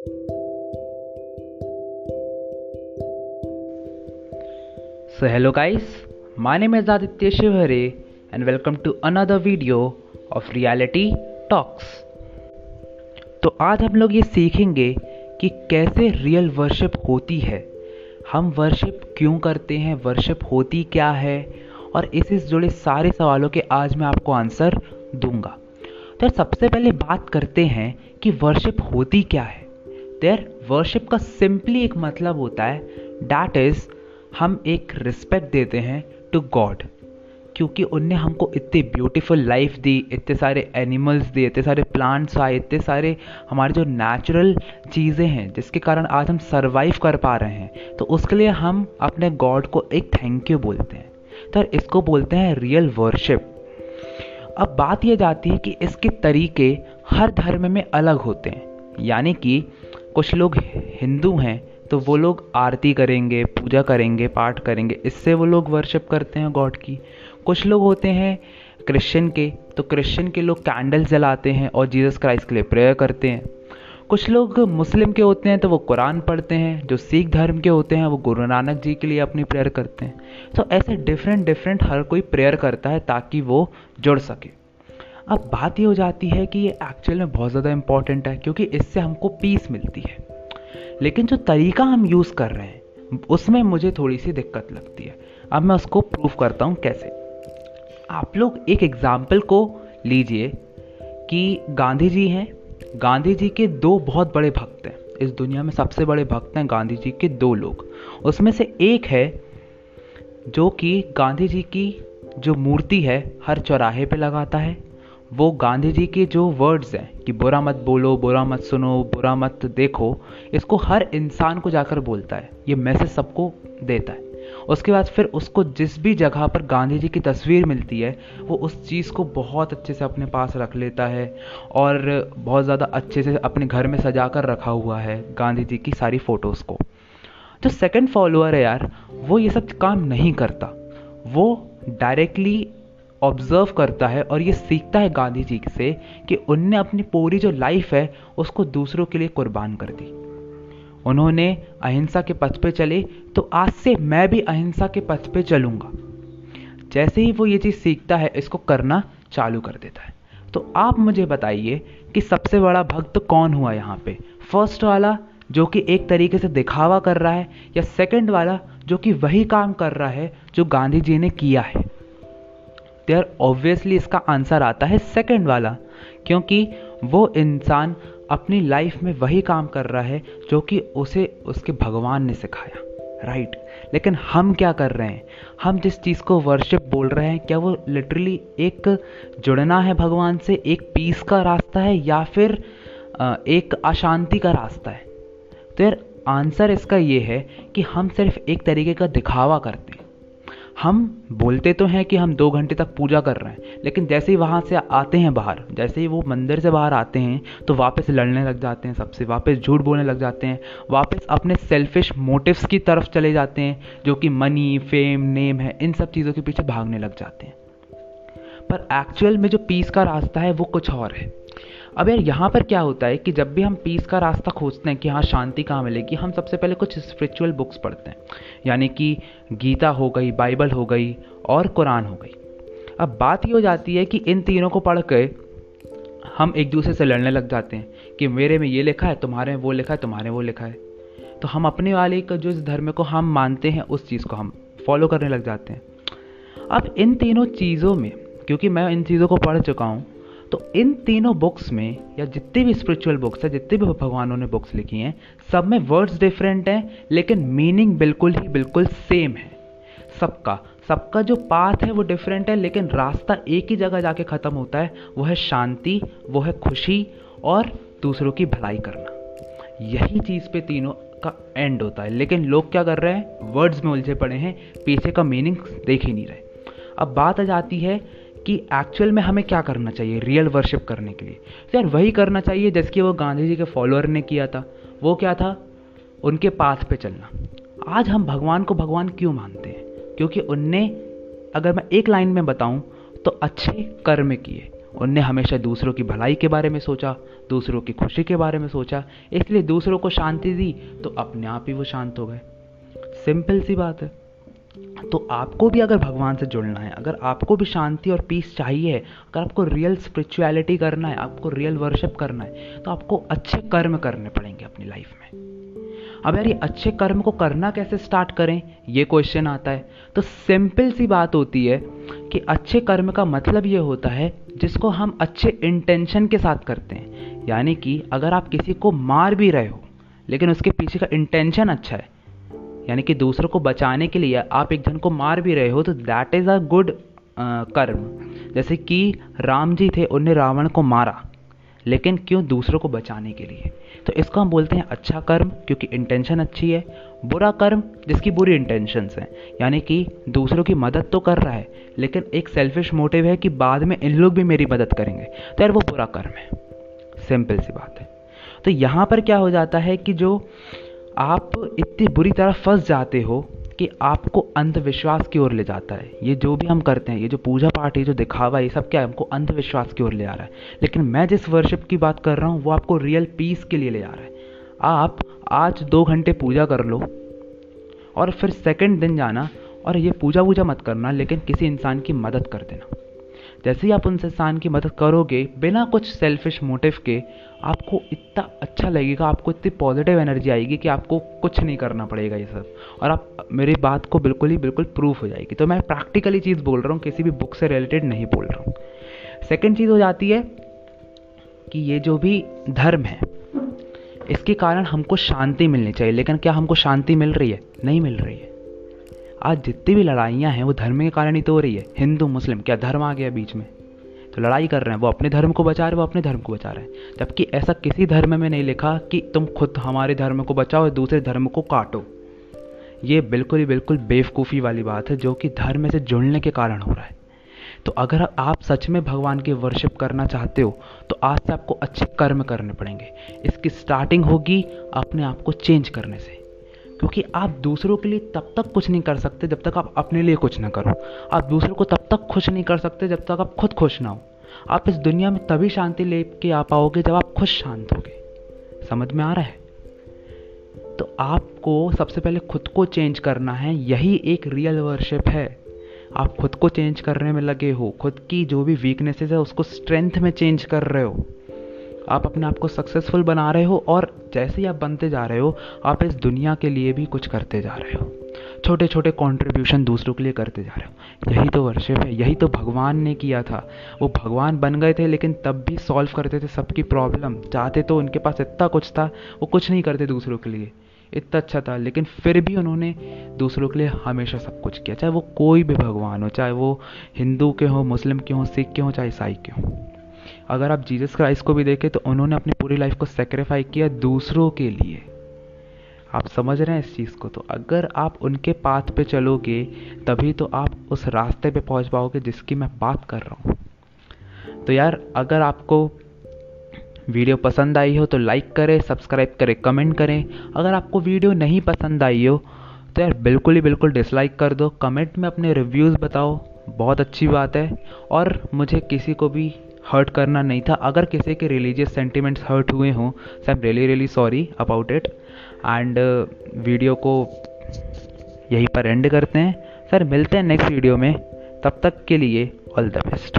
So hello guys, my name is Aditya Shivhare and welcome to another video of Reality Talks. तो आज हम लोग ये सीखेंगे कि कैसे रियल वर्शिप होती है। हम वर्शिप क्यों करते हैं? वर्शिप होती क्या है? और इससे जुड़े सारे सवालों के आज मैं आपको आंसर दूँगा। तो सबसे पहले बात करते हैं कि वर्शिप होती क्या है। देर वर्शिप का सिंपली एक मतलब होता है डैट इज़ हम एक रिस्पेक्ट देते हैं टू गॉड क्योंकि उनने हमको इतनी ब्यूटीफुल लाइफ दी, इतने सारे एनिमल्स दिए, इतने सारे प्लांट्स आए, इतने सारे हमारे जो नेचुरल चीज़ें हैं, जिसके कारण आज हम सर्वाइव कर पा रहे हैं तो उसके लिए हम अपने गॉड को एक थैंक यू बोलते हैं। तो इसको बोलते हैं रियल वर्शिप अब बात यह जाती है कि इसके तरीके हर धर्म में अलग होते हैं, यानी कि कुछ लोग हिंदू हैं तो वो लोग आरती करेंगे, पूजा करेंगे, पाठ करेंगे, इससे वो लोग वर्शिप करते हैं गॉड की। कुछ लोग होते हैं क्रिश्चियन के तो क्रिश्चियन के लोग कैंडल जलाते हैं और जीसस क्राइस्ट के लिए प्रेयर करते हैं। कुछ लोग मुस्लिम के होते हैं तो वो कुरान पढ़ते हैं, जो सिख धर्म के होते हैं, वो गुरु नानक जी के लिए अपनी प्रेयर करते हैं। तो ऐसे डिफरेंट डिफरेंट हर कोई प्रेयर करता है ताकि वो जुड़ सके। अब बात ये हो जाती है कि ये एक्चुअल में बहुत ज़्यादा इंपॉर्टेंट है, क्योंकि इससे हमको पीस मिलती है। लेकिन जो तरीका हम यूज़ कर रहे हैं, उसमें मुझे थोड़ी सी दिक्कत लगती है। अब मैं उसको प्रूव करता हूँ कैसे। आप लोग एक एग्ज़ाम्पल को लीजिए कि गांधी जी हैं। गांधी जी के दो बहुत बड़े भक्त हैं। इस दुनिया में सबसे बड़े भक्त हैं गांधी जी के दो लोग। उसमें से एक है जो कि गांधी जी की जो मूर्ति है, हर चौराहे पे लगाता है। वो गांधी जी के जो वर्ड्स हैं कि बुरा मत बोलो, बुरा मत सुनो, बुरा मत देखो, इसको हर इंसान को जाकर बोलता है। ये मैसेज सबको देता है। उसके बाद फिर उसको जिस भी जगह पर गांधी जी की तस्वीर मिलती है, वो उस चीज़ को बहुत अच्छे से अपने पास रख लेता है और बहुत ज़्यादा अच्छे से अपने घर में सजा कर रखा हुआ है गांधी जी की सारी फ़ोटोज़ को। जो सेकंड फॉलोअर है यार, वो ये सब काम नहीं करता। वो डायरेक्टली ऑब्ज़र्व करता है और ये सीखता है गांधी जी से कि उनने अपनी पूरी जो लाइफ है, उसको दूसरों के लिए कुर्बान कर दी। उन्होंने अहिंसा के पथ पे चले तो आज से मैं भी अहिंसा के पथ पे चलूँगा। जैसे ही वो ये चीज़ सीखता है, इसको करना चालू कर देता है। तो आप मुझे बताइए कि सबसे बड़ा भक्त कौन हुआ यहाँ पे? फ़र्स्ट वाला, जो कि एक तरीके से दिखावा कर रहा है, या सेकंड वाला, जो कि वही काम कर रहा है, जो गांधी जी ने किया है? देयर ऑब्वियसली इसका आंसर आता है सेकंड वाला, क्योंकि वो इंसान अपनी लाइफ में वही काम कर रहा है जो कि उसे, उसके भगवान ने सिखाया राइट right. लेकिन हम क्या कर रहे हैं? हम जिस चीज़ को वर्शिप बोल रहे हैं, क्या वो लिटरली एक जुड़ना है भगवान से, एक पीस का रास्ता है या फिर एक अशांति का रास्ता है? तो यार आंसर इसका ये है कि हम सिर्फ़ एक तरीके का दिखावा करते हैं। हम बोलते तो हैं कि हम दो घंटे तक पूजा कर रहे हैं, लेकिन जैसे ही वहाँ से आते हैं बाहर, जैसे ही वो मंदिर से बाहर आते हैं तो वापस लड़ने लग जाते हैं सबसे, वापस झूठ बोलने लग जाते हैं, वापस अपने सेल्फिश मोटिव्स की तरफ़ चले जाते हैं, जो कि मनी फेम नेम है, इन सब चीज़ों के पीछे भागने लग जाते हैं। पर एक्चुअल में जो पीस का रास्ता है, वो कुछ और है। अब यार यहाँ पर क्या होता है कि जब भी हम पीस का रास्ता खोजते हैं कि हाँ शांति कहाँ मिलेगी, हम सबसे पहले कुछ स्पिरिचुअल बुक्स पढ़ते हैं। यानी कि गीता हो गई, बाइबल हो गई और कुरान हो गई। अब बात ये हो जाती है कि इन तीनों को पढ़ के हम एक दूसरे से लड़ने लग जाते हैं कि मेरे में ये लिखा है, तुम्हारे में वो लिखा है, तुम्हारे वो लिखा है। तो हम अपने वाले का, जो इस धर्म को हम मानते हैं, उस चीज़ को हम फॉलो करने लग जाते हैं। अब इन तीनों चीज़ों में, क्योंकि मैं इन चीज़ों को पढ़ चुका हूँ तो इन तीनों बुक्स में, या जितनी भी स्पिरिचुअल बुक्स हैं, जितने भी भगवानों ने बुक्स लिखी हैं, सब में वर्ड्स डिफरेंट हैं, लेकिन मीनिंग बिल्कुल ही बिल्कुल सेम है। सबका सबका जो पाथ है वो डिफरेंट है, लेकिन रास्ता एक ही जगह जाके ख़त्म होता है, वो है शांति, वो है खुशी, और दूसरों की भलाई करना। यही चीज़ पे तीनों का एंड होता है। लेकिन लोग क्या कर रहे हैं? वर्ड्स में उलझे पड़े हैं, पीछे का मीनिंग देख ही नहीं रहे। अब बात आ जाती है कि एक्चुअल में हमें क्या करना चाहिए? रियल वर्शिप करने के लिए। तो यार, वही करना चाहिए जैसे कि वो गांधी जी के फॉलोअर ने किया था। वो क्या था? उनके पाथ पे चलना। आज हम भगवान को भगवान क्यों मानते हैं? क्योंकि उनने, अगर मैं एक लाइन में बताऊँ तो अच्छे कर्म किए। उनने हमेशा दूसरों की भलाई के बारे में सोचा, दूसरों की खुशी के बारे में सोचा। इसलिए दूसरों को शांति दी तो अपने आप ही वो शांत हो गए। सिंपल सी बात है। तो आपको भी अगर भगवान से जुड़ना है, अगर आपको भी शांति और पीस चाहिए, अगर आपको रियल स्पिरिचुअलिटी करना है, आपको रियल वर्शिप करना है तो आपको अच्छे कर्म करने पड़ेंगे अपनी लाइफ में। अब यार ये अच्छे कर्म को करना कैसे स्टार्ट करें? ये क्वेश्चन आता है। तो सिंपल सी बात होती है कि अच्छे कर्म का मतलब ये होता है, जिसको हम अच्छे इंटेंशन के साथ करते हैं। यानी कि अगर आप किसी को मार भी रहे हो, लेकिन उसके पीछे का इंटेंशन अच्छा है यानी कि दूसरों को बचाने के लिए आप एक जन को मार भी रहे हो तो दैट इज़ अ गुड कर्म। जैसे कि राम जी थे उन्हें रावण को मारा, लेकिन क्यों दूसरों को बचाने के लिए? तो इसको हम बोलते हैं अच्छा कर्म, क्योंकि इंटेंशन अच्छी है। बुरा कर्म, जिसकी बुरी इंटेंशंस हैं। यानी कि दूसरों की मदद तो कर रहा है, लेकिन एक सेल्फिश मोटिव है कि बाद में इन लोग भी मेरी मदद करेंगे। तो यार वो बुरा कर्म है। सिंपल सी बात है। तो यहाँ पर क्या हो जाता है कि जो आप इतनी बुरी तरह फंस जाते हो कि आपको अंधविश्वास की ओर ले जाता है। ये जो भी हम करते हैं, ये जो पूजा पाठ है जो दिखावा, ये सब क्या है, हमको अंधविश्वास की ओर ले आ रहा है। लेकिन मैं जिस वर्शिप की बात कर रहा हूँ, वो आपको रियल पीस के लिए ले आ रहा है। आप आज दो घंटे पूजा कर लो और फिर सेकेंड दिन जाना और ये पूजा वूजा मत करना, लेकिन किसी इंसान की मदद कर देना। जैसे ही आप उन इंसान की मदद करोगे, बिना कुछ सेल्फिश मोटिव के, आपको इतना अच्छा लगेगा, आपको इतनी पॉजिटिव एनर्जी आएगी कि आपको कुछ नहीं करना पड़ेगा ये सब। और आप, मेरी बात को बिल्कुल ही, बिल्कुल प्रूफ हो जाएगी। तो मैं प्रैक्टिकली चीज़ बोल रहा हूँ, किसी भी बुक से रिलेटेड नहीं बोल रहा हूँ। सेकेंड चीज़ हो जाती है कि ये जो भी धर्म है, इसके कारण हमको शांति मिलनी चाहिए। लेकिन क्या हमको शांति मिल रही है? नहीं मिल रही है। आज जितनी भी लड़ाइयाँ हैं, वो धर्म के कारण ही तो हो रही है। हिंदू, मुस्लिम, क्या धर्म आ गया बीच में? तो लड़ाई कर रहे हैं, वो अपने धर्म को बचा रहे हैं, वो अपने धर्म को बचा रहे हैं। जबकि ऐसा किसी धर्म में नहीं लिखा कि तुम खुद हमारे धर्म को बचाओ और दूसरे धर्म को काटो। ये बिल्कुल ही बिल्कुल बेवकूफ़ी वाली बात है, जो कि धर्म से जुड़ने के कारण हो रहा है। तो अगर आप सच में भगवान की वर्शिप करना चाहते हो तो आज से आपको अच्छे कर्म करने पड़ेंगे। इसकी स्टार्टिंग होगी अपने आप को चेंज करने से। क्योंकि आप दूसरों के लिए तब तक कुछ नहीं कर सकते जब तक आप अपने लिए कुछ ना करो। आप दूसरों को तब तक खुश नहीं कर सकते जब तक आप खुद खुश ना हो। आप इस दुनिया में तभी शांति ले के आ पाओगे जब आप खुद शांत होगे। समझ में आ रहा है? तो आपको सबसे पहले खुद को चेंज करना है। यही एक रियल वर्शिप है। आप खुद को चेंज करने में लगे हो। खुद की जो भी वीकनेसेस है, उसको स्ट्रेंथ में चेंज कर रहे हो। आप अपने आप को सक्सेसफुल बना रहे हो और जैसे ही आप बनते जा रहे हो, आप इस दुनिया के लिए भी कुछ करते जा रहे हो। छोटे छोटे कंट्रीब्यूशन दूसरों के लिए करते जा रहे हो। यही तो वर्शिप है, यही तो भगवान ने किया था। वो भगवान बन गए थे, लेकिन तब भी सॉल्व करते थे सबकी प्रॉब्लम चाहते तो उनके पास इतना कुछ था, वो कुछ नहीं करते दूसरों के लिए। इतना अच्छा था, लेकिन फिर भी उन्होंने दूसरों के लिए हमेशा सब कुछ किया, चाहे वो कोई भी भगवान हो, चाहे वो हिंदू के हो, मुस्लिम के हो, सिख के हो, चाहे ईसाई के हो। अगर आप जीसस क्राइस्ट को भी देखें तो उन्होंने अपनी पूरी लाइफ को सेक्रीफाई किया दूसरों के लिए। आप समझ रहे हैं इस चीज़ को? तो अगर आप उनके पाथ पे चलोगे, तभी तो आप उस रास्ते पे पहुँच पाओगे जिसकी मैं बात कर रहा हूँ। तो यार, अगर आपको वीडियो पसंद आई हो तो लाइक करें सब्सक्राइब करें कमेंट करें। अगर आपको वीडियो नहीं पसंद आई हो तो यार बिल्कुल ही बिल्कुल डिसलाइक कर दो। कमेंट में अपने रिव्यूज़ बताओ, बहुत अच्छी बात है। और मुझे किसी को भी हर्ट करना नहीं था। अगर किसी के रिलीजियस सेंटिमेंट्स हर्ट हुए हों so I am really really sorry about it and video को यहीं पर एंड करते हैं। सर मिलते हैं नेक्स्ट वीडियो में। तब तक के लिए ऑल द बेस्ट